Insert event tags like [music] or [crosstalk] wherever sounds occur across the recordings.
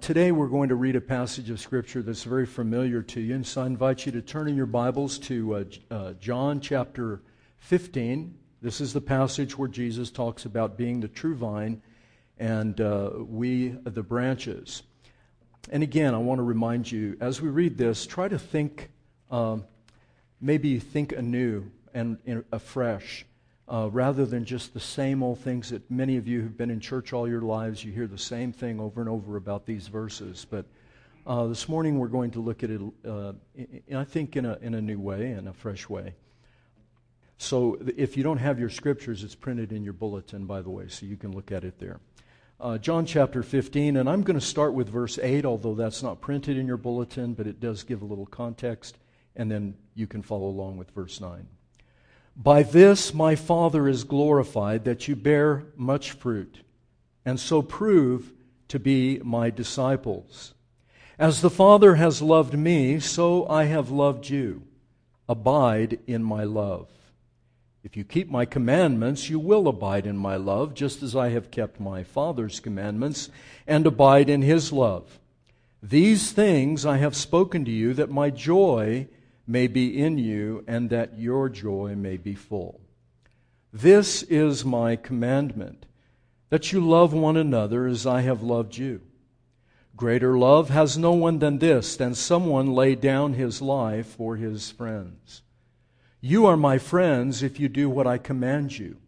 Today we're going to read a passage of Scripture that's very familiar to you, and so I invite you to turn in your Bibles to uh, uh, John chapter 15. This is the passage where Jesus talks about being the true vine and uh, we the branches. And again, I want to remind you as we read this, try to think, um, maybe think anew and, and afresh uh, rather than just the same old things that many of you who've been in church all your lives, you hear the same thing over and over about these verses. But uh, this morning we're going to look at it, uh, I think, in a, in a new way, in a fresh way. So if you don't have your scriptures, it's printed in your bulletin, by the way, so you can look at it there. Uh, John chapter 15, and I'm going to start with verse 8, although that's not printed in your bulletin, but it does give a little context, and then you can follow along with verse 9. By this my Father is glorified, that you bear much fruit, and so prove to be my disciples. As the Father has loved me, so I have loved you. Abide in my love. If you keep my commandments, you will abide in my love, just as I have kept my Father's commandments and abide in his love. These things I have spoken to you, that my joy may be in you, and that your joy may be full. This is my commandment, that you love one another as I have loved you. Greater love has no one than this, than someone lay down his life for his friends. You are my friends if you do what I command you.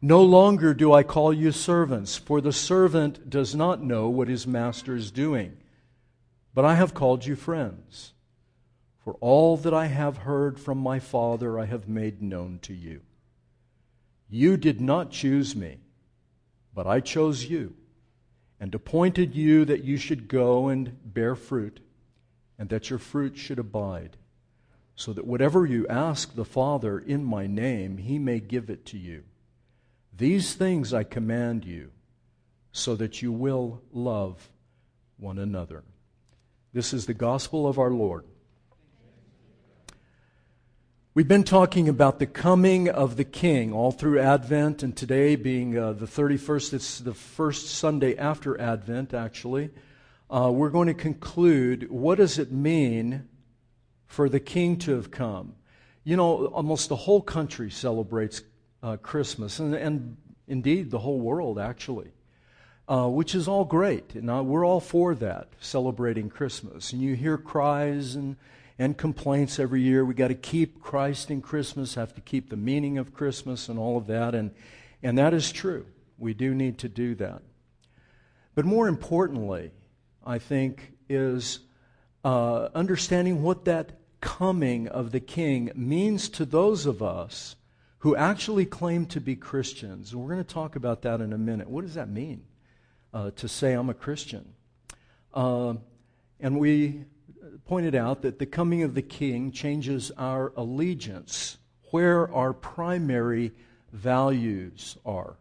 No longer do I call you servants, for the servant does not know what his master is doing. But I have called you friends. For all that I have heard from my Father I have made known to you. You did not choose me, but I chose you, and appointed you that you should go and bear fruit, and that your fruit should abide, so that whatever you ask the Father in my name, he may give it to you. These things I command you, so that you will love one another. This is the gospel of our Lord. We've been talking about the coming of the King all through Advent, and today being uh, the 31st, it's the first Sunday after Advent, actually. Uh, we're going to conclude what does it mean for the King to have come? You know, almost the whole country celebrates uh, Christmas, and, and, indeed the whole world, actually. Uh, which is all great. And we're all for that, celebrating Christmas. And you hear cries and and complaints every year. We got to keep Christ in Christmas, have to keep the meaning of Christmas and all of that. And, and that is true. We do need to do that. But more importantly, I think, is uh, understanding what that coming of the King means to those of us who actually claim to be Christians. We're going to talk about that in a minute. What does that mean uh, to say I'm a Christian? Uh, and we pointed out that the coming of the king changes our allegiance, where our primary values are.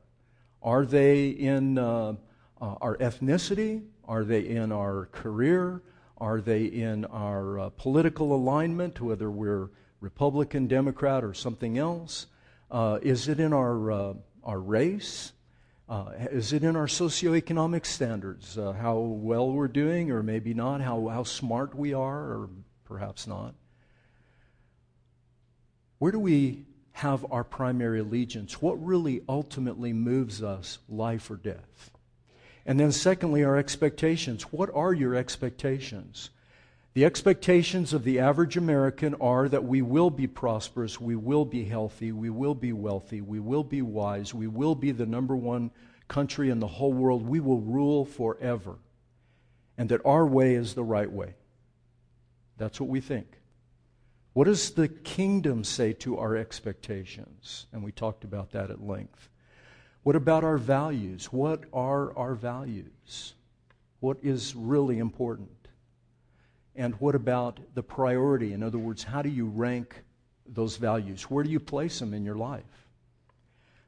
Are they in uh, uh, our ethnicity? Are they in our career? Are they in our uh, political alignment, whether we're Republican, Democrat, or something else? Uh, is it in our, uh, our race? Uh, is it in our socioeconomic standards, uh, how well we're doing, or maybe not, how, how smart we are, or perhaps not? Where do we have our primary allegiance? What really ultimately moves us, life or death? And then, secondly, our expectations. What are your expectations? The expectations of the average American are that we will be prosperous, we will be healthy, we will be wealthy, we will be wise, we will be the number one country in the whole world, we will rule forever, and that our way is the right way. That's what we think. What does the kingdom say to our expectations? And we talked about that at length. What about our values? What are our values? What is really important? And what about the priority? In other words, how do you rank those values? Where do you place them in your life?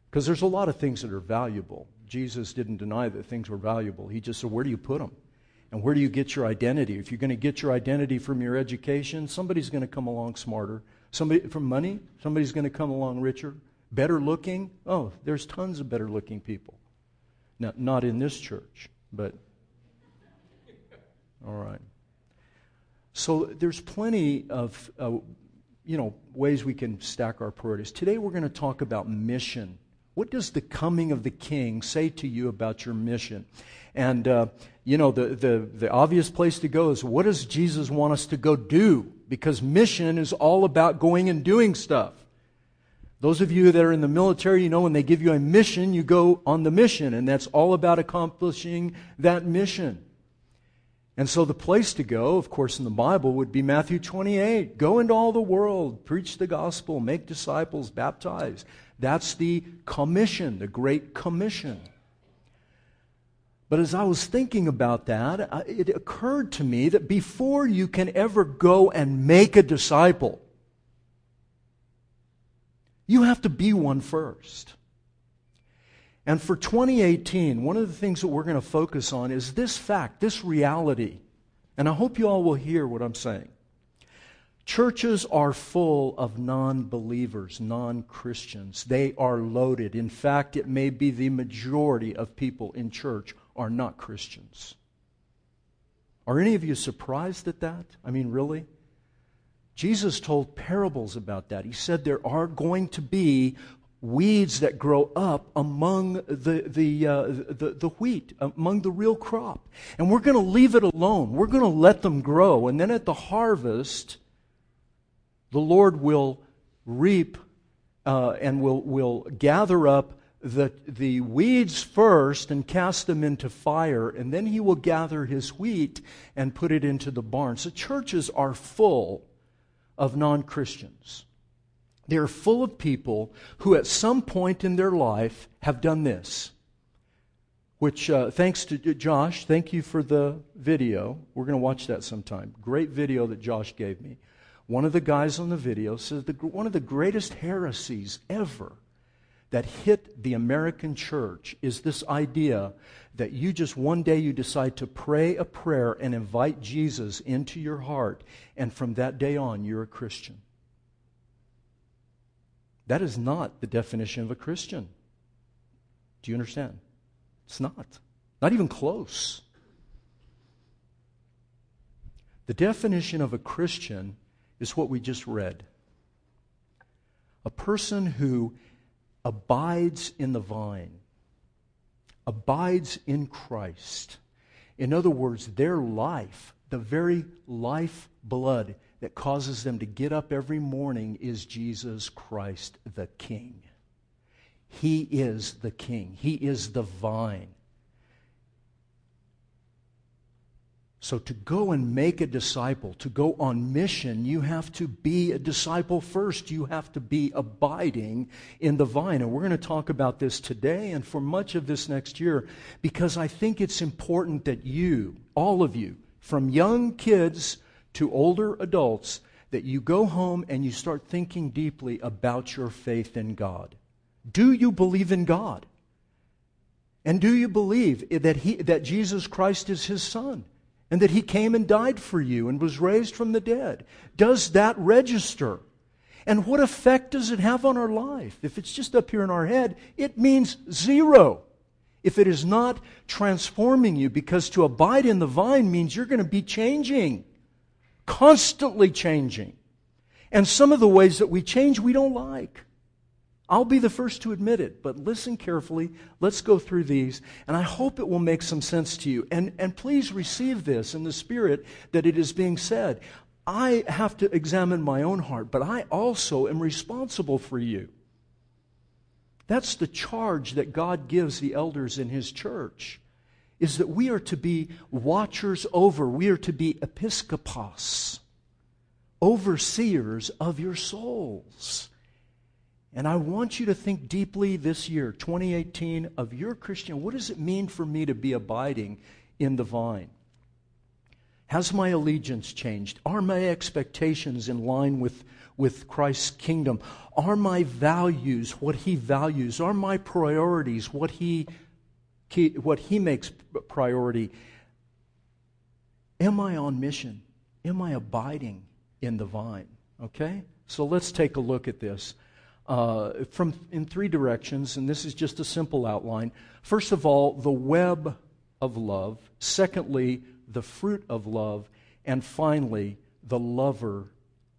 Because there's a lot of things that are valuable. Jesus didn't deny that things were valuable. He just said, where do you put them? And where do you get your identity? If you're going to get your identity from your education, somebody's going to come along smarter. Somebody from money, somebody's going to come along richer. Better looking? Oh, there's tons of better looking people. Now, not in this church, but All right. So there's plenty of, uh, you know, ways we can stack our priorities. Today we're going to talk about mission. What does the coming of the King say to you about your mission? And, uh, you know, the, the, the obvious place to go is what does Jesus want us to go do? Because mission is all about going and doing stuff. Those of you that are in the military, you know, when they give you a mission, you go on the mission, and that's all about accomplishing that mission. And so the place to go, of course, in the Bible would be Matthew 28. Go into all the world, preach the gospel, make disciples, baptize. That's the commission, the Great Commission. But as I was thinking about that, it occurred to me that before you can ever go and make a disciple, you have to be one first. And for 2018, one of the things that we're going to focus on is this fact, this reality. And I hope you all will hear what I'm saying. Churches are full of non believers, non Christians. They are loaded. In fact, it may be the majority of people in church are not Christians. Are any of you surprised at that? I mean, really? Jesus told parables about that. He said there are going to be weeds that grow up among the, the, uh, the, the, wheat, among the real crop. And we're going to leave it alone. We're going to let them grow. And then at the harvest, the Lord will reap uh, and will, will gather up the, the weeds first and cast them into fire, and then he will gather his wheat and put it into the barn. So churches are full of non Christians. They're full of people who, at some point in their life, have done this. Which, uh, thanks to Josh, thank you for the video. We're going to watch that sometime. Great video that Josh gave me. One of the guys on the video says the, one of the greatest heresies ever that hit the American church is this idea that you just one day you decide to pray a prayer and invite Jesus into your heart, and from that day on, you're a Christian. That is not the definition of a Christian. Do you understand? It's not. Not even close. The definition of a Christian is what we just read a person who abides in the vine, abides in Christ. In other words, their life, the very life blood that causes them to get up every morning is Jesus Christ the King. He is the King, He is the vine. So, to go and make a disciple, to go on mission, you have to be a disciple first. You have to be abiding in the vine. And we're going to talk about this today and for much of this next year because I think it's important that you, all of you, from young kids to older adults that you go home and you start thinking deeply about your faith in God. Do you believe in God? And do you believe that, he, that Jesus Christ is his son? And that he came and died for you and was raised from the dead? Does that register? And what effect does it have on our life? If it's just up here in our head, it means zero. If it is not transforming you, because to abide in the vine means you're going to be changing constantly changing. And some of the ways that we change we don't like. I'll be the first to admit it, but listen carefully. Let's go through these, and I hope it will make some sense to you. And, and please receive this in the spirit that it is being said. I have to examine my own heart, but I also am responsible for you. That's the charge that God gives the elders in His church is that we are to be watchers over, we are to be episkopos, overseers of your souls. And I want you to think deeply this year, 2018, of your Christian. What does it mean for me to be abiding in the vine? Has my allegiance changed? Are my expectations in line with, with Christ's kingdom? Are my values what he values? Are my priorities what he what he makes priority. Am I on mission? Am I abiding in the vine? Okay? So let's take a look at this uh, from in three directions, and this is just a simple outline. First of all, the web of love. Secondly, the fruit of love, and finally, the lover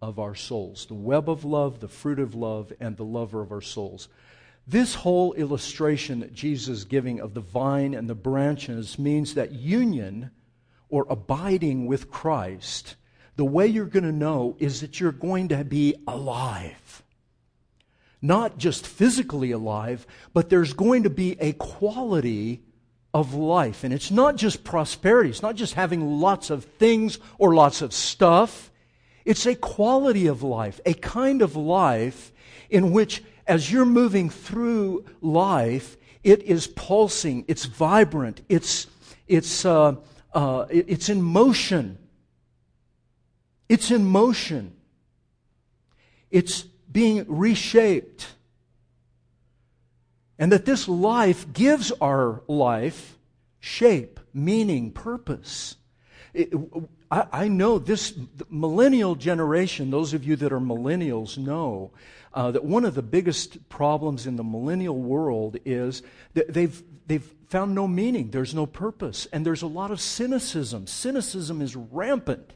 of our souls. The web of love, the fruit of love, and the lover of our souls. This whole illustration that Jesus is giving of the vine and the branches means that union or abiding with Christ, the way you're going to know is that you're going to be alive. Not just physically alive, but there's going to be a quality of life. And it's not just prosperity, it's not just having lots of things or lots of stuff. It's a quality of life, a kind of life in which, as you're moving through life, it is pulsing, it's vibrant, it's, it's, uh, uh, it's in motion. It's in motion. It's being reshaped. And that this life gives our life shape, meaning, purpose. It, I, I, know this millennial generation, those of you that are millennials know uh, that one of the biggest problems in the millennial world is that they've, they've found no meaning, there's no purpose, and there's a lot of cynicism. Cynicism is rampant.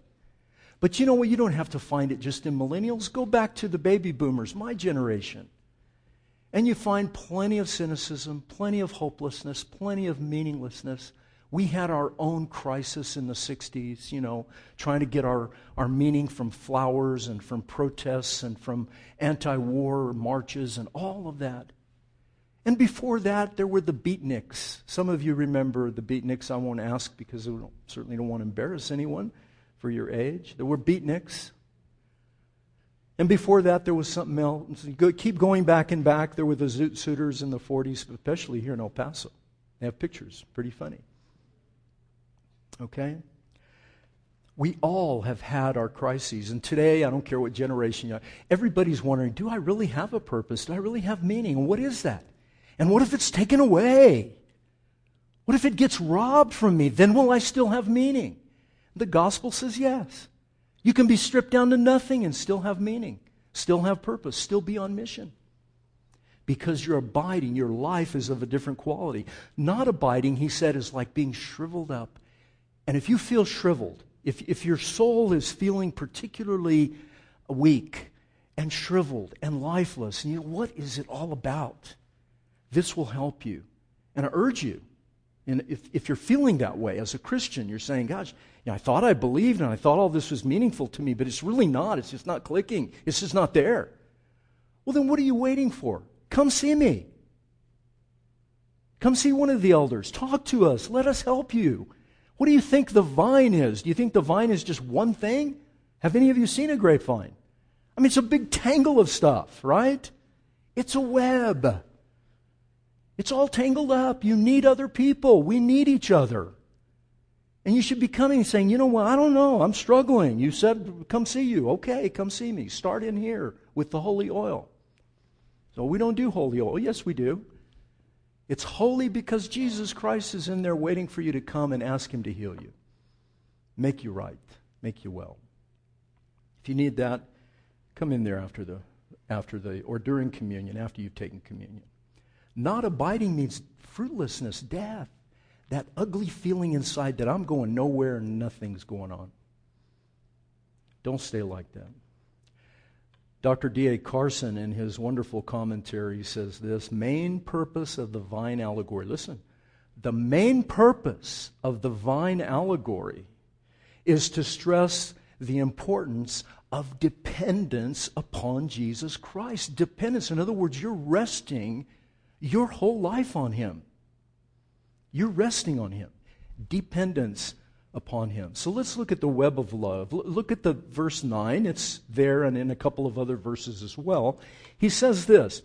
But you know what? You don't have to find it just in millennials. Go back to the baby boomers, my generation. And you find plenty of cynicism, plenty of hopelessness, plenty of meaninglessness. We had our own crisis in the 60s, you know, trying to get our, our meaning from flowers and from protests and from anti war marches and all of that. And before that, there were the beatniks. Some of you remember the beatniks. I won't ask because I certainly don't want to embarrass anyone for your age. There were beatniks. And before that, there was something else. Keep going back and back. There were the Zoot Suiters in the 40s, especially here in El Paso. They have pictures. Pretty funny. Okay? We all have had our crises. And today, I don't care what generation you are, everybody's wondering do I really have a purpose? Do I really have meaning? What is that? And what if it's taken away? What if it gets robbed from me? Then will I still have meaning? The gospel says yes. You can be stripped down to nothing and still have meaning, still have purpose, still be on mission. Because you're abiding, your life is of a different quality. Not abiding, he said, is like being shriveled up. And if you feel shriveled, if, if your soul is feeling particularly weak and shriveled and lifeless, and you know, what is it all about? This will help you. And I urge you, and if, if you're feeling that way as a Christian, you're saying, gosh, you know, I thought I believed and I thought all this was meaningful to me, but it's really not. It's just not clicking. It's just not there. Well, then what are you waiting for? Come see me. Come see one of the elders. Talk to us. Let us help you. What do you think the vine is? Do you think the vine is just one thing? Have any of you seen a grapevine? I mean, it's a big tangle of stuff, right? It's a web. It's all tangled up. You need other people. We need each other. And you should be coming saying, you know what, I don't know, I'm struggling. You said, come see you. Okay, come see me. Start in here with the holy oil. So we don't do holy oil. Yes, we do. It's holy because Jesus Christ is in there waiting for you to come and ask Him to heal you, make you right, make you well. If you need that, come in there after the, after the, or during communion, after you've taken communion. Not abiding means fruitlessness, death. That ugly feeling inside that I'm going nowhere and nothing's going on. Don't stay like that. Dr. D.A. Carson, in his wonderful commentary, says this main purpose of the vine allegory. Listen, the main purpose of the vine allegory is to stress the importance of dependence upon Jesus Christ. Dependence, in other words, you're resting your whole life on Him. You're resting on Him. Dependence upon Him. So let's look at the web of love. Look at the verse 9. It's there and in a couple of other verses as well. He says this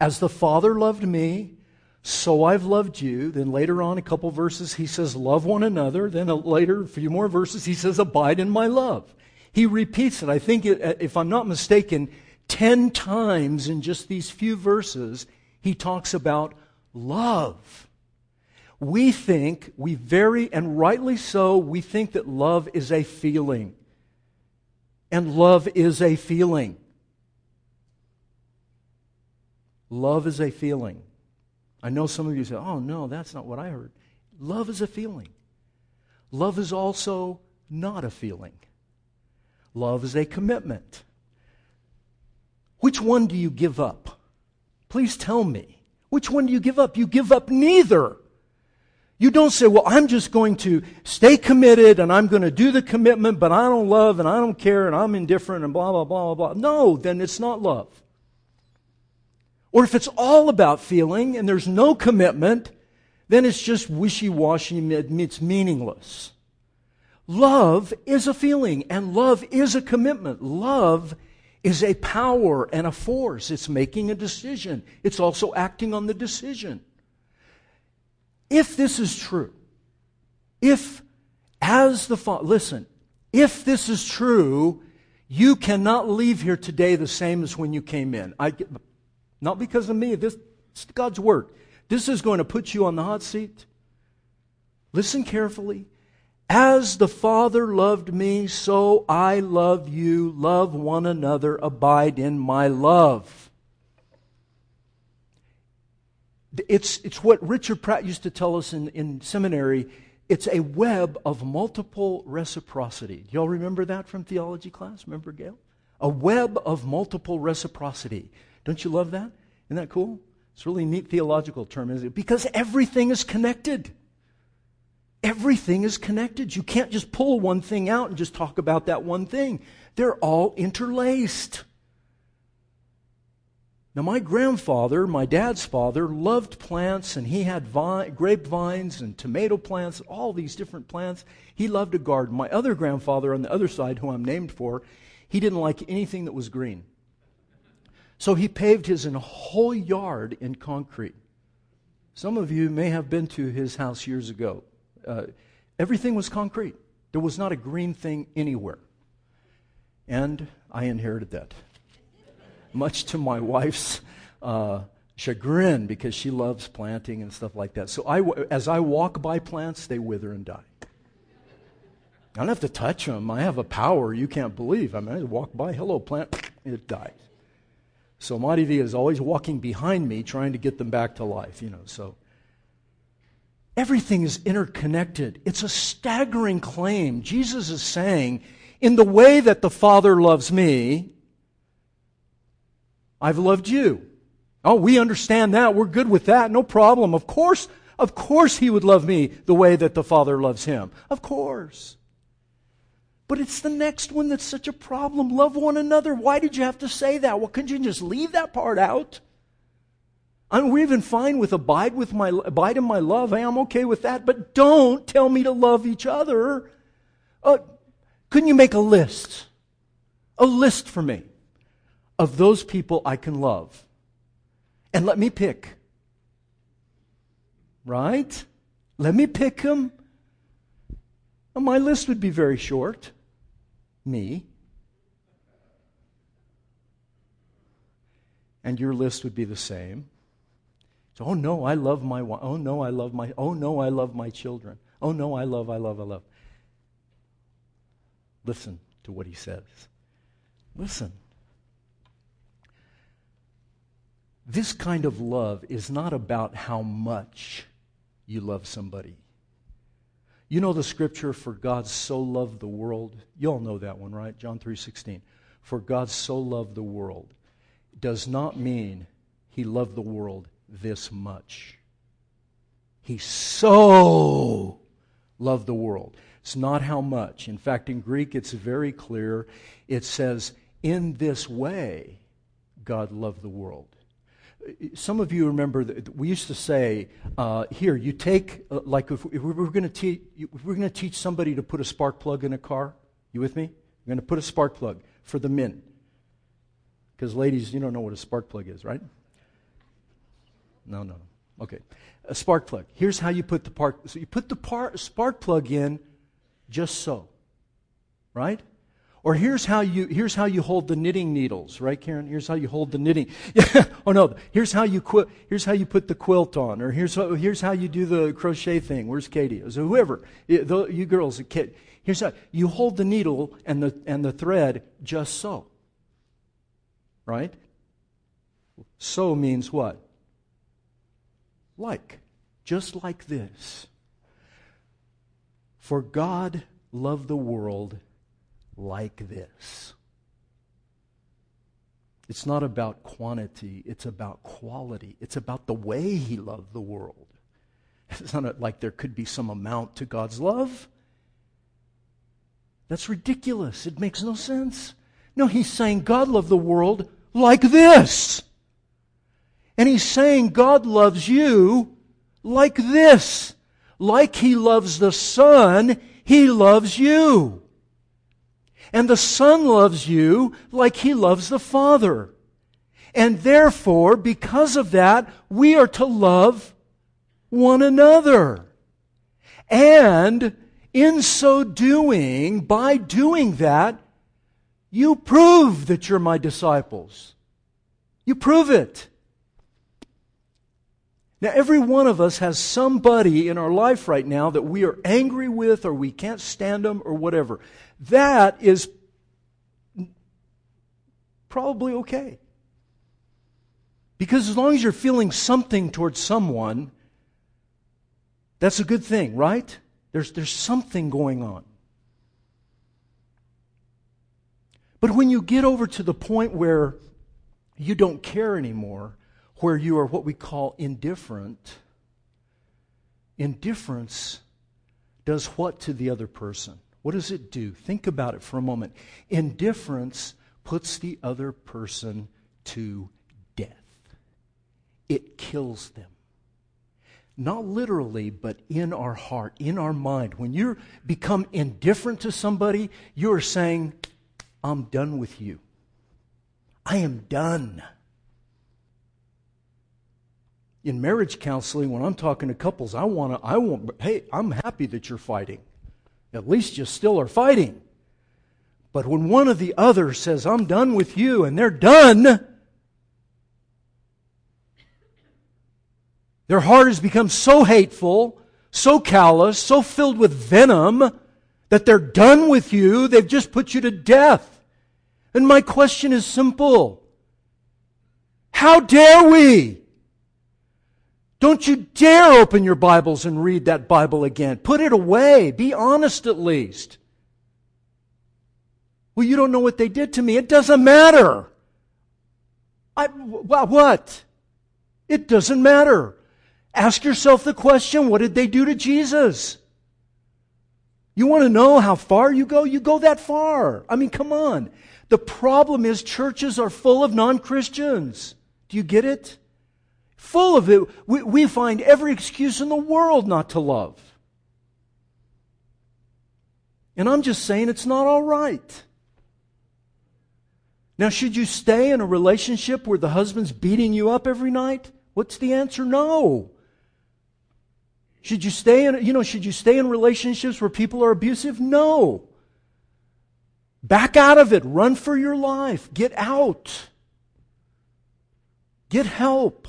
As the Father loved me, so I've loved you. Then later on, a couple verses, he says, Love one another. Then later, a few more verses, he says, Abide in my love. He repeats it. I think, uh, if I'm not mistaken, 10 times in just these few verses, he talks about love. We think, we very and rightly so, we think that love is a feeling. And love is a feeling. Love is a feeling. I know some of you say, oh, no, that's not what I heard. Love is a feeling. love is also not a feeling. Love is a commitment. Which one do you give up? Please tell me. Which one do you give up? You give up neither. You don't say, well, I'm just going to stay committed and I'm going to do the commitment, but I don't love and I don't care and I'm indifferent and blah, blah, blah, blah, blah. No, then it's not love. Or if it's all about feeling and there's no commitment, then it's just wishy washy, it's meaningless. Love is a feeling and love is a commitment. Love is a power and a force. It's making a decision, it's also acting on the decision. If this is true, if as the Father, listen, if this is true, you cannot leave here today the same as when you came in. I, not because of me, this is God's word. This is going to put you on the hot seat. Listen carefully. As the Father loved me, so I love you. Love one another. Abide in my love. It's, it's what Richard Pratt used to tell us in, in seminary. It's a web of multiple reciprocity. Do y'all remember that from theology class? Remember, Gail? A web of multiple reciprocity. Don't you love that? Isn't that cool? It's a really neat theological term, isn't it? Because everything is connected. Everything is connected. You can't just pull one thing out and just talk about that one thing. They're all interlaced. Now, my grandfather, my dad's father, loved plants and he had vine, grapevines and tomato plants, all these different plants. He loved a garden. My other grandfather on the other side, who I'm named for, he didn't like anything that was green. So he paved his whole yard in concrete. Some of you may have been to his house years ago. Uh, everything was concrete, there was not a green thing anywhere. And I inherited that much to my wife's uh, chagrin because she loves planting and stuff like that. So I, as I walk by plants, they wither and die. I don't have to touch them. I have a power you can't believe. I mean, I walk by, hello, plant, it dies. So Marivi is always walking behind me, trying to get them back to life, you know. So everything is interconnected. It's a staggering claim. Jesus is saying, in the way that the Father loves me, I've loved you. Oh, we understand that. We're good with that. No problem. Of course, of course he would love me the way that the Father loves him. Of course. But it's the next one that's such a problem. Love one another. Why did you have to say that? Well, couldn't you just leave that part out? I mean, we're even fine with abide with my abide in my love. Hey, I'm okay with that. But don't tell me to love each other. Uh, couldn't you make a list? A list for me of those people I can love. And let me pick. Right? Let me pick them. My list would be very short. Me. And your list would be the same. So, oh no, I love my oh no, I love my oh no, I love my children. Oh no, I love, I love, I love. Listen to what he says. Listen. This kind of love is not about how much you love somebody. You know the scripture for God so loved the world. You all know that one, right? John 3:16. For God so loved the world does not mean he loved the world this much. He so loved the world. It's not how much. In fact, in Greek it's very clear. It says in this way God loved the world some of you remember that we used to say, uh, here, you take, uh, like if, if we were going to teach, we're going to teach somebody to put a spark plug in a car, you with me? We're going to put a spark plug for the men. Because ladies, you don't know what a spark plug is, right? No, no. Okay. A spark plug. Here's how you put the park. So you put the par, spark plug in just so. Right? Or here's how you here's how you hold the knitting needles, right, Karen? Here's how you hold the knitting. [laughs] oh no, here's how you here's how you put the quilt on, or here's how, here's how you do the crochet thing. Where's Katie? So whoever, you girls, kid, here's how you hold the needle and the and the thread just so. Right? So means what? Like, just like this. For God loved the world like this. It's not about quantity, it's about quality. It's about the way He loved the world. It's not like there could be some amount to God's love. That's ridiculous. It makes no sense. No, He's saying God loved the world like this. And He's saying God loves you like this. Like He loves the Son, He loves you. And the Son loves you like He loves the Father. And therefore, because of that, we are to love one another. And in so doing, by doing that, you prove that you're my disciples. You prove it. Now, every one of us has somebody in our life right now that we are angry with or we can't stand them or whatever. That is probably okay. Because as long as you're feeling something towards someone, that's a good thing, right? There's, there's something going on. But when you get over to the point where you don't care anymore, where you are what we call indifferent, indifference does what to the other person? What does it do? Think about it for a moment. Indifference puts the other person to death, it kills them. Not literally, but in our heart, in our mind. When you become indifferent to somebody, you're saying, I'm done with you. I am done. In marriage counseling, when I'm talking to couples, I want to, I want, hey, I'm happy that you're fighting. At least you still are fighting. But when one of the others says, I'm done with you, and they're done, their heart has become so hateful, so callous, so filled with venom, that they're done with you, they've just put you to death. And my question is simple. How dare we? Don't you dare open your Bibles and read that Bible again. Put it away. Be honest at least. Well, you don't know what they did to me. It doesn't matter. I, what? It doesn't matter. Ask yourself the question what did they do to Jesus? You want to know how far you go? You go that far. I mean, come on. The problem is churches are full of non Christians. Do you get it? Full of it. We, we find every excuse in the world not to love. And I'm just saying it's not all right. Now, should you stay in a relationship where the husband's beating you up every night? What's the answer? No. Should you stay in, you know, should you stay in relationships where people are abusive? No. Back out of it. Run for your life. Get out. Get help.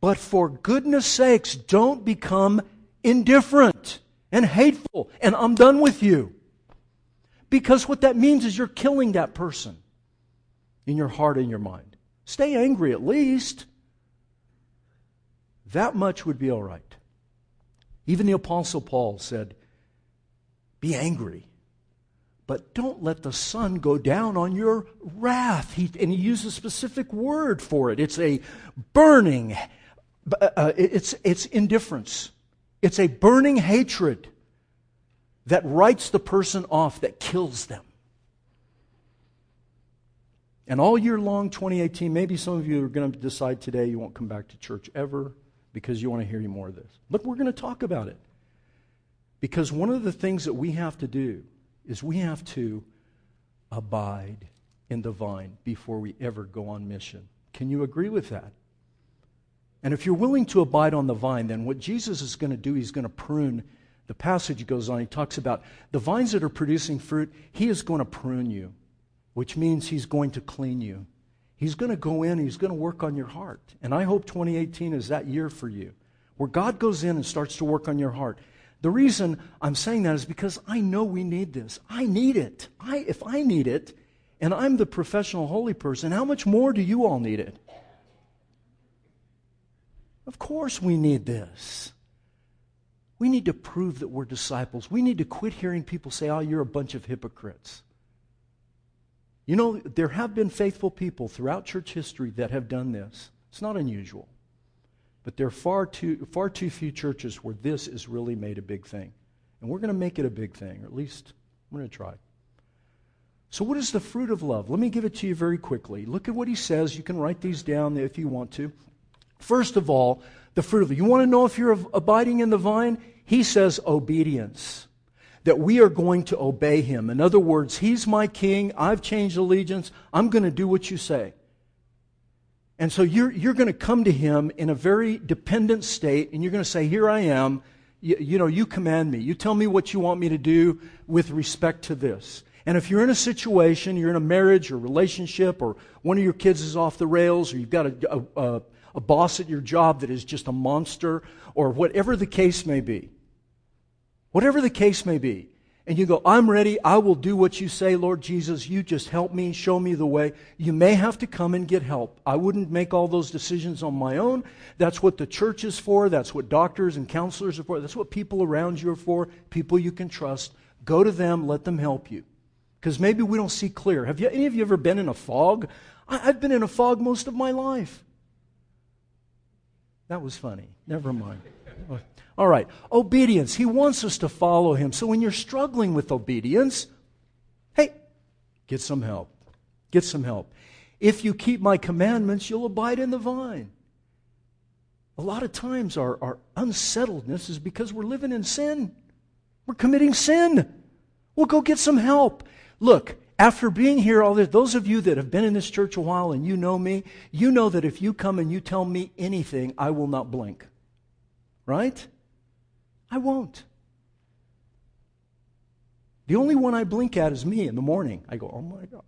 But for goodness sakes, don't become indifferent and hateful and I'm done with you. Because what that means is you're killing that person in your heart and your mind. Stay angry at least. That much would be all right. Even the Apostle Paul said, Be angry, but don't let the sun go down on your wrath. He, and he used a specific word for it. It's a burning, uh, uh it's, it's indifference. It's a burning hatred that writes the person off, that kills them. And all year long, 2018, maybe some of you are going to decide today you won't come back to church ever because you want to hear more of this. But we're going to talk about it. Because one of the things that we have to do is we have to abide in the vine before we ever go on mission. Can you agree with that? And if you're willing to abide on the vine, then what Jesus is going to do, he's going to prune. The passage goes on, he talks about the vines that are producing fruit, he is going to prune you, which means he's going to clean you. He's going to go in, he's going to work on your heart. And I hope 2018 is that year for you, where God goes in and starts to work on your heart. The reason I'm saying that is because I know we need this. I need it. I, if I need it, and I'm the professional holy person, how much more do you all need it? Of course we need this. We need to prove that we're disciples. We need to quit hearing people say, oh, you're a bunch of hypocrites. You know, there have been faithful people throughout church history that have done this. It's not unusual. But there are far too, far too few churches where this is really made a big thing. And we're going to make it a big thing, or at least I'm going to try. So, what is the fruit of love? Let me give it to you very quickly. Look at what he says. You can write these down if you want to. First of all, the fruit of it. You want to know if you're abiding in the vine? He says obedience. That we are going to obey him. In other words, he's my king. I've changed allegiance. I'm going to do what you say. And so you're, you're going to come to him in a very dependent state, and you're going to say, Here I am. You, you know, you command me. You tell me what you want me to do with respect to this. And if you're in a situation, you're in a marriage or relationship, or one of your kids is off the rails, or you've got a, a, a boss at your job that is just a monster, or whatever the case may be. Whatever the case may be. And you go, I'm ready. I will do what you say, Lord Jesus. You just help me, show me the way. You may have to come and get help. I wouldn't make all those decisions on my own. That's what the church is for. That's what doctors and counselors are for. That's what people around you are for. People you can trust. Go to them, let them help you. Because maybe we don't see clear. Have you, any of you ever been in a fog? I, I've been in a fog most of my life. That was funny. Never mind. All right. Obedience. He wants us to follow him. So when you're struggling with obedience, hey, get some help. Get some help. If you keep my commandments, you'll abide in the vine. A lot of times our, our unsettledness is because we're living in sin. We're committing sin. We'll go get some help. Look, after being here all this, those of you that have been in this church a while and you know me, you know that if you come and you tell me anything, I will not blink. Right? I won't. The only one I blink at is me in the morning. I go, oh my God.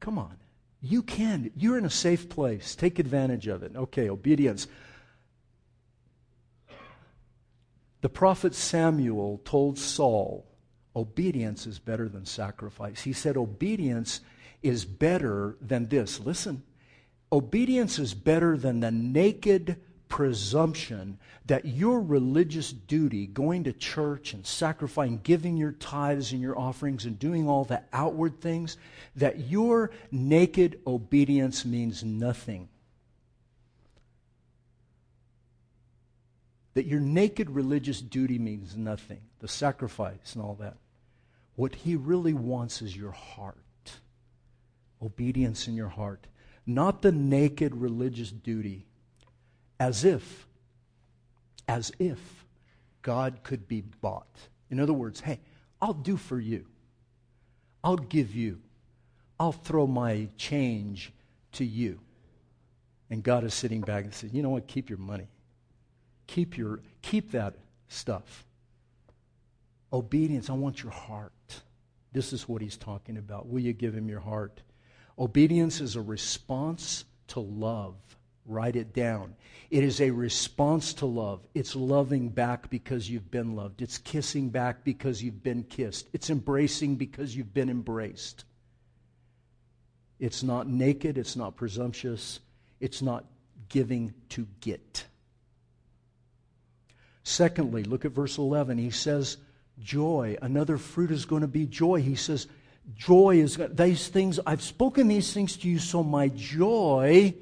Come on. You can. You're in a safe place. Take advantage of it. Okay, obedience. The prophet Samuel told Saul, obedience is better than sacrifice. He said, obedience is better than this. Listen, obedience is better than the naked presumption that your religious duty, going to church and sacrificing, giving your tithes and your offerings and doing all the outward things, that your naked obedience means nothing. That your naked religious duty means nothing, the sacrifice and all that. What he really wants is your heart, obedience in your heart, not the naked religious duty, as if, as if God could be bought. In other words, hey, I'll do for you, I'll give you, I'll throw my change to you. And God is sitting back and says, you know what, keep your money. Keep, your, keep that stuff. Obedience, I want your heart. This is what he's talking about. Will you give him your heart? Obedience is a response to love. Write it down. It is a response to love. It's loving back because you've been loved. It's kissing back because you've been kissed. It's embracing because you've been embraced. It's not naked. It's not presumptuous. It's not giving to get. Secondly, look at verse 11. He says, joy. Another fruit is going to be joy. He says, joy is these things, I've spoken these things to you so my joy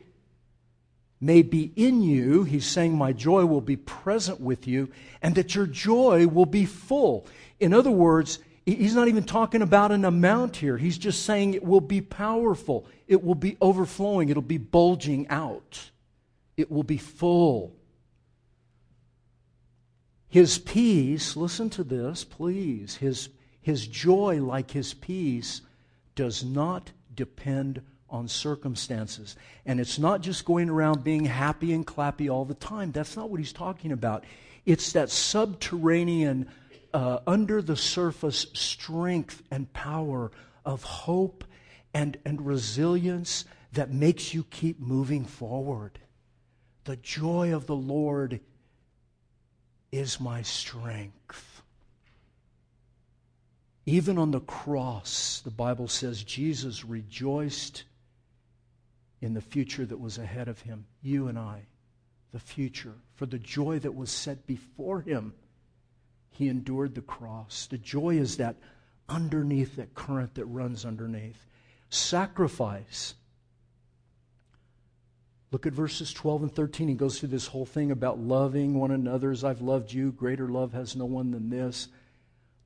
may be in you. He's saying, My joy will be present with you, and that your joy will be full. In other words, he's not even talking about an amount here. He's just saying it will be powerful, it will be overflowing, it'll be bulging out, it will be full. His peace, listen to this, please. His, his joy, like his peace, does not depend on circumstances. And it's not just going around being happy and clappy all the time. That's not what he's talking about. It's that subterranean, uh, under the surface strength and power of hope and, and resilience that makes you keep moving forward. The joy of the Lord is my strength. Even on the cross, the Bible says Jesus rejoiced in the future that was ahead of him. You and I, the future, for the joy that was set before him, he endured the cross. The joy is that underneath, that current that runs underneath. Sacrifice. Look at verses 12 and 13. He goes through this whole thing about loving one another as I've loved you. Greater love has no one than this.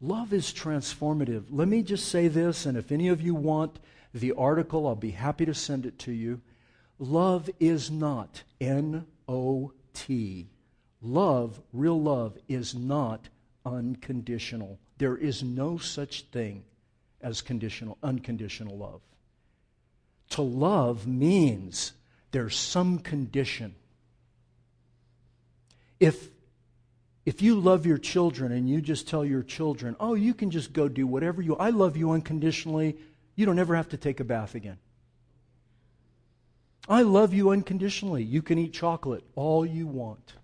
Love is transformative. Let me just say this, and if any of you want the article, I'll be happy to send it to you. Love is not N O T. Love, real love, is not unconditional. There is no such thing as conditional, unconditional love. To love means there's some condition. If if you love your children and you just tell your children, oh, you can just go do whatever you, I love you unconditionally, you don't ever have to take a bath again. I love you unconditionally. You can eat chocolate all you want.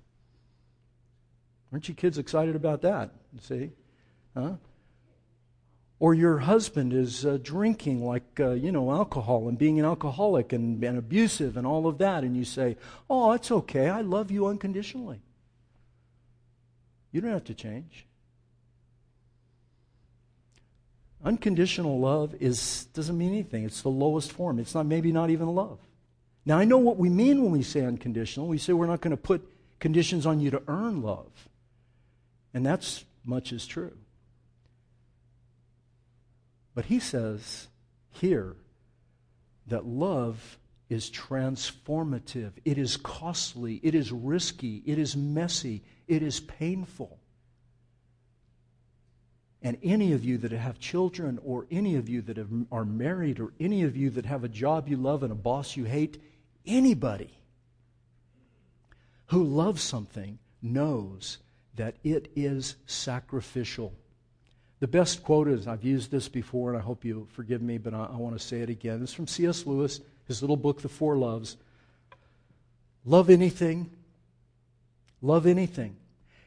Aren't you kids excited about that? See? Huh? Or your husband is uh, drinking like, uh, you know, alcohol and being an alcoholic and, and abusive and all of that, and you say, oh, it's okay. I love you unconditionally. You don't have to change. Unconditional love is doesn't mean anything. It's the lowest form. It's not maybe not even love. Now I know what we mean when we say unconditional. We say we're not going to put conditions on you to earn love. And that's much as true. But he says here that love is transformative. It is costly. It is risky. It is messy. It is painful. And any of you that have children, or any of you that have, are married, or any of you that have a job you love and a boss you hate, anybody who loves something knows that it is sacrificial. The best quote is I've used this before, and I hope you forgive me, but I, I want to say it again. It's from C.S. Lewis, his little book, The Four Loves. Love anything, love anything,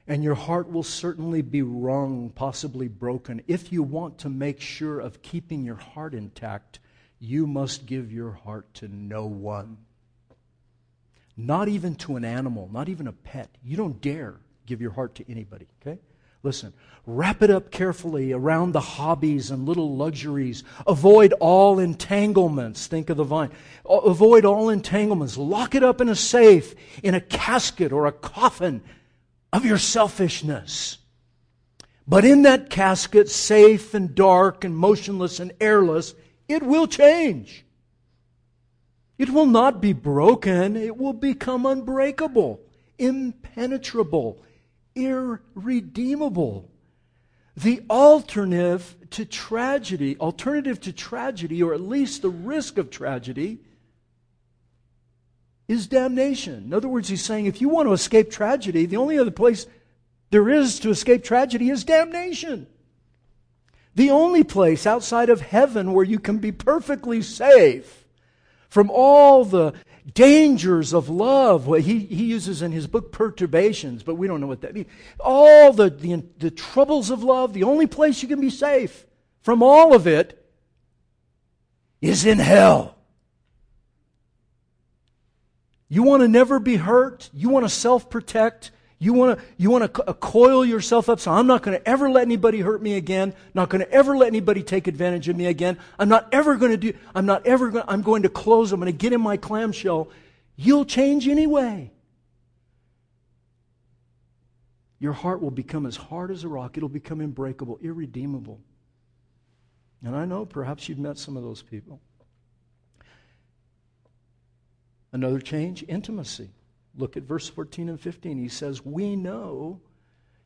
and your heart will certainly be wrung, possibly broken. If you want to make sure of keeping your heart intact, you must give your heart to no one. Not even to an animal, not even a pet. You don't dare give your heart to anybody, okay? Listen, wrap it up carefully around the hobbies and little luxuries. Avoid all entanglements. Think of the vine. Avoid all entanglements. Lock it up in a safe, in a casket or a coffin of your selfishness. But in that casket, safe and dark and motionless and airless, it will change. It will not be broken, it will become unbreakable, impenetrable, irredeemable. The alternative to tragedy, alternative to tragedy, or at least the risk of tragedy, is damnation. In other words, he's saying if you want to escape tragedy, the only other place there is to escape tragedy is damnation. The only place outside of heaven where you can be perfectly safe from all the dangers of love. Well, he, he uses in his book perturbations, but we don't know what that means. All the, the, the troubles of love, the only place you can be safe from all of it is in hell. You want to never be hurt. You want to self protect. You want to, you want to uh, coil yourself up. So I'm not going to ever let anybody hurt me again. Not going to ever let anybody take advantage of me again. I'm not ever going to do, I'm not ever going, I'm going to close. I'm going to get in my clamshell. You'll change anyway. Your heart will become as hard as a rock. It'll become unbreakable, irredeemable. And I know perhaps you've met some of those people. Another change, intimacy. Look at verse 14 and 15. He says, We know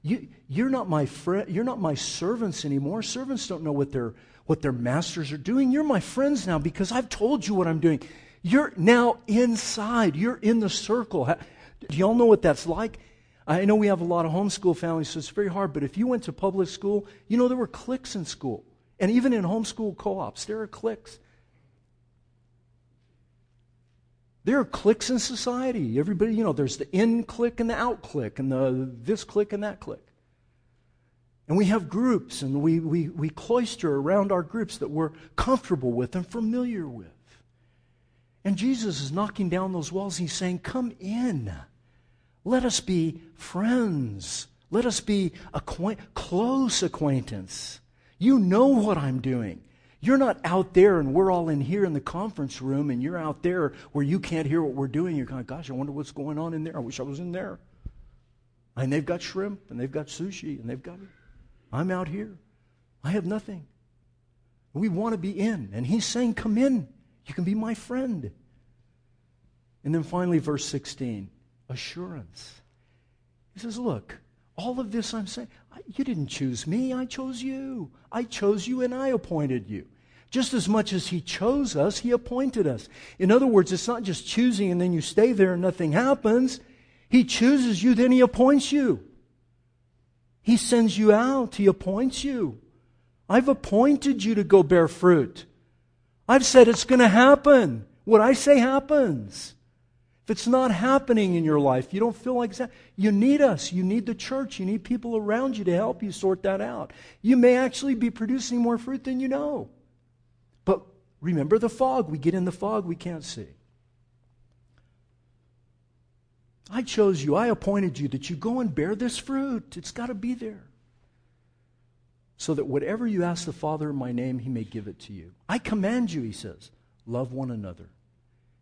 you, you're not my friend, you're not my servants anymore. Servants don't know what their what their masters are doing. You're my friends now because I've told you what I'm doing. You're now inside. You're in the circle. Do y'all know what that's like? I know we have a lot of homeschool families, so it's very hard. But if you went to public school, you know there were cliques in school. And even in homeschool co ops, there are cliques. There are cliques in society. Everybody, you know, there's the in clique and the out clique, and the this clique and that clique. And we have groups, and we, we, we cloister around our groups that we're comfortable with and familiar with. And Jesus is knocking down those walls. He's saying, Come in. Let us be friends. Let us be acquaint- close acquaintance. You know what I'm doing. You're not out there and we're all in here in the conference room and you're out there where you can't hear what we're doing. You're going, gosh, I wonder what's going on in there. I wish I was in there. And they've got shrimp and they've got sushi and they've got it. I'm out here. I have nothing. We want to be in. And he's saying, Come in. You can be my friend. And then finally, verse 16 assurance. He says, Look, all of this I'm saying, you didn't choose me, I chose you. I chose you and I appointed you. Just as much as He chose us, He appointed us. In other words, it's not just choosing and then you stay there and nothing happens. He chooses you, then He appoints you. He sends you out, He appoints you. I've appointed you to go bear fruit. I've said it's going to happen. What I say happens. If it's not happening in your life, you don't feel like that, you need us. You need the church. You need people around you to help you sort that out. You may actually be producing more fruit than you know. But remember the fog. We get in the fog, we can't see. I chose you. I appointed you that you go and bear this fruit. It's got to be there. So that whatever you ask the Father in my name, he may give it to you. I command you, he says, love one another.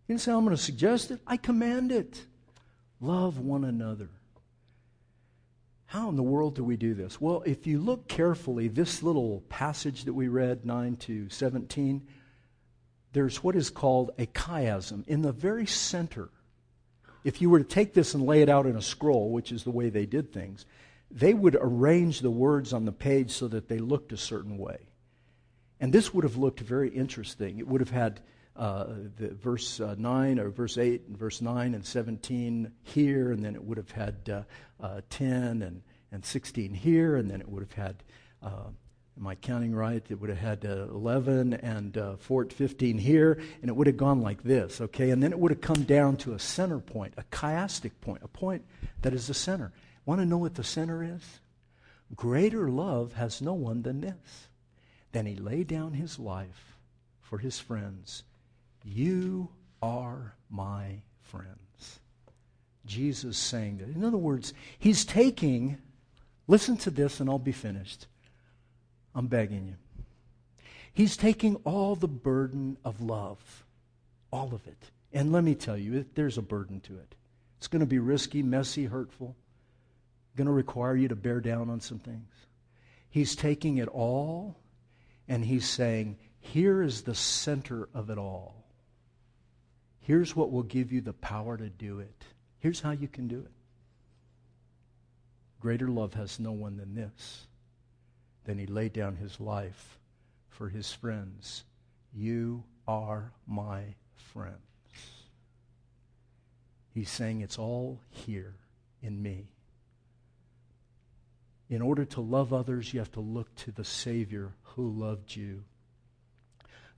He didn't say, I'm going to suggest it. I command it. Love one another. How in the world do we do this? Well, if you look carefully, this little passage that we read, 9 to 17, there's what is called a chiasm. In the very center, if you were to take this and lay it out in a scroll, which is the way they did things, they would arrange the words on the page so that they looked a certain way. And this would have looked very interesting. It would have had uh, the verse uh, 9 or verse 8 and verse 9 and 17 here, and then it would have had uh, uh 10 and, and 16 here, and then it would have had, uh, am I counting right? It would have had uh, 11 and 14, 15 here, and it would have gone like this, okay? And then it would have come down to a center point, a chiastic point, a point that is the center. Want to know what the center is? Greater love has no one than this, than he laid down his life for his friends. You are my friends. Jesus saying that. In other words, he's taking, listen to this and I'll be finished. I'm begging you. He's taking all the burden of love, all of it. And let me tell you, there's a burden to it. It's going to be risky, messy, hurtful, going to require you to bear down on some things. He's taking it all and he's saying, here is the center of it all. Here's what will give you the power to do it. Here's how you can do it. Greater love has no one than this. Then he laid down his life for his friends. You are my friends. He's saying it's all here in me. In order to love others, you have to look to the Savior who loved you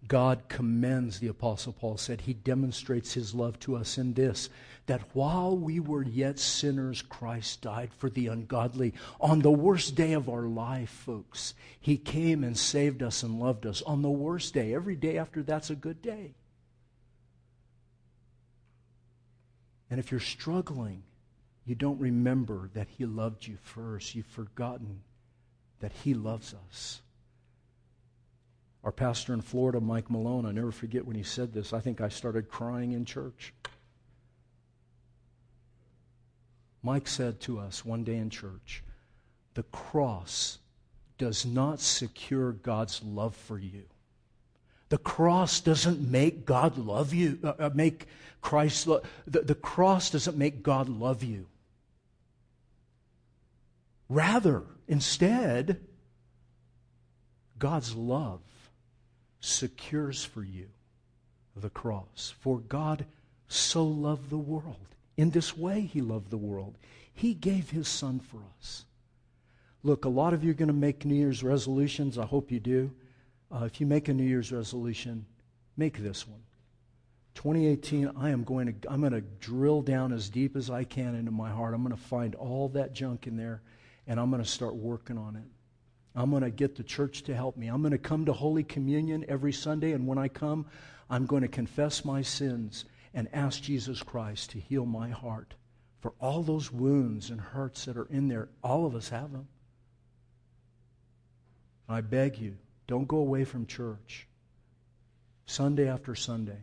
God commends, the Apostle Paul said, he demonstrates his love to us in this that while we were yet sinners, Christ died for the ungodly. On the worst day of our life, folks, he came and saved us and loved us. On the worst day, every day after that's a good day. And if you're struggling, you don't remember that he loved you first. You've forgotten that he loves us. Our pastor in Florida, Mike Malone, I never forget when he said this. I think I started crying in church. Mike said to us one day in church, the cross does not secure God's love for you. The cross doesn't make God love you, uh, uh make Christ love. The, the cross doesn't make God love you. Rather, instead, God's love secures for you the cross. For God so loved the world. In this way, He loved the world. He gave His Son for us. Look, a lot of you are going to make New Year's resolutions. I hope you do. Uh, if you make a New Year's resolution, make this one. 2018, I am going to I'm going to drill down as deep as I can into my heart. I'm going to find all that junk in there, and I'm going to start working on it. I'm going to get the church to help me. I'm going to come to Holy Communion every Sunday, and when I come, I'm going to confess my sins and ask Jesus Christ to heal my heart for all those wounds and hurts that are in there. All of us have them. I beg you, don't go away from church Sunday after Sunday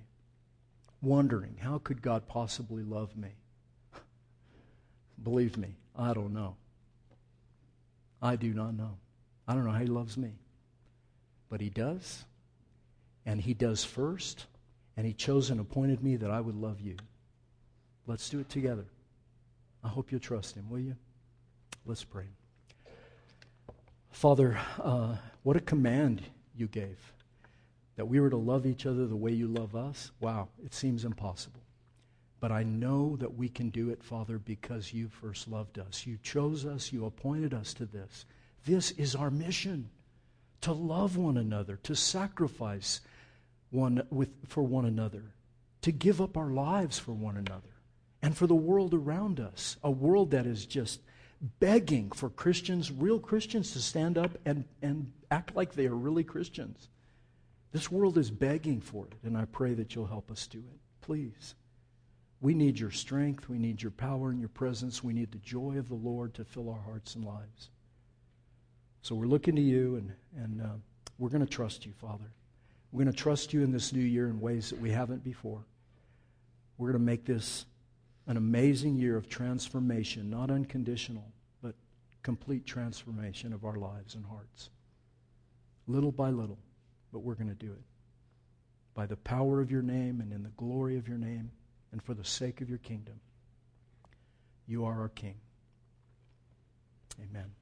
wondering, how could God possibly love me? [laughs] Believe me, I don't know. I do not know. I don't know how He loves me. But He does. And He does first. And He chose and appointed me that I would love you. Let's do it together. I hope you'll trust Him, will you? Let's pray. Father, uh, what a command you gave that we were to love each other the way you love us. Wow, it seems impossible. But I know that we can do it, Father, because you first loved us. You chose us, you appointed us to this. This is our mission to love one another, to sacrifice one with, for one another, to give up our lives for one another, and for the world around us, a world that is just begging for Christians, real Christians, to stand up and, and act like they are really Christians. This world is begging for it, and I pray that you'll help us do it. Please. We need your strength. We need your power and your presence. We need the joy of the Lord to fill our hearts and lives. So we're looking to you, and, and uh, we're going to trust you, Father. We're going to trust you in this new year in ways that we haven't before. We're going to make this an amazing year of transformation, not unconditional, but complete transformation of our lives and hearts. Little by little, but we're going to do it. By the power of your name and in the glory of your name and for the sake of your kingdom. You are our King. Amen.